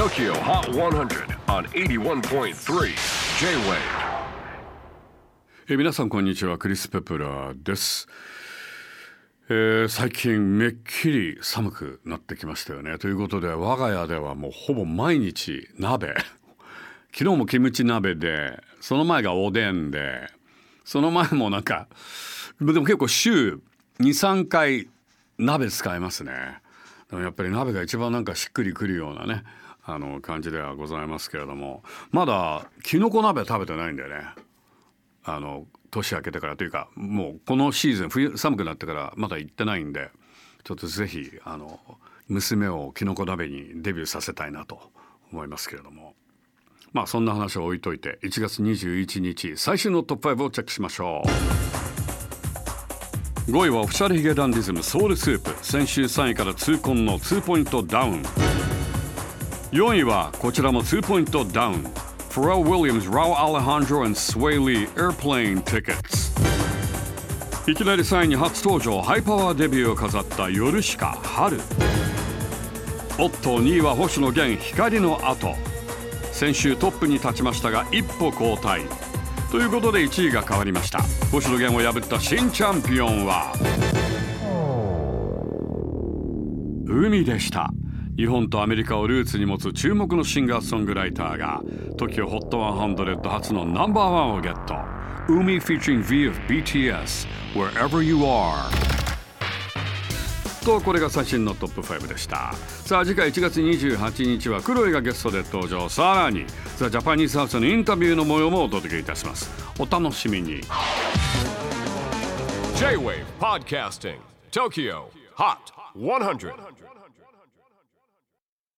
TOKYO HOT 100 on 81.3 J-WAVE. え皆さんこんにちはクリス・ペプラーです、えー最近めっきり寒くなってきましたよね。ということで我が家ではもうほぼ毎日鍋。昨日もキムチ鍋でその前がおでんでその前もなんかでも結構週23回鍋使いますね。でもやっぱり鍋が一番なんかしっくりくるようなねあの感じではございますけれどもまだきのこ鍋食べてないんだよね。あの年明けてから。というかもうこのシーズン冬寒くなってからまだ行ってないんでちょっとぜひあの娘をきのこ鍋にデビューさせたいなと思いますけれども。まあそんな話を置いといて1月21日最新のトップ5をチェックしましょう。5位はオフィシャルヒゲダンディズムソウルスープ。先週3位から痛恨の2ポイントダウン。4位はこちらも2ポイントダウン。Pharrell Williams, Raul Alejandro and Sway Lee Airplane Tickets. いきなり3位に初登場。ハイパワーデビューを飾ったヨルシカ春おっと2位は星野源光の後。先週トップに立ちましたが一歩後退。ということで1位が変わりました。星野源を破った新チャンピオンは。海でした。日本とアメリカをルーツに持つ注目のシンガーソングライターが TOKIOHOT100 初のナンバーワンをゲット。海 featuring V of BTS Wherever You Are. とこれが最新のトップ5でした。さあ次回1月28日はクロエがゲストで登場。さらにザ・ジャパニーズハウスのインタビューの模様もお届けいたします。お楽しみに。J-WAVE PODCASTING TOKYO HOT 100.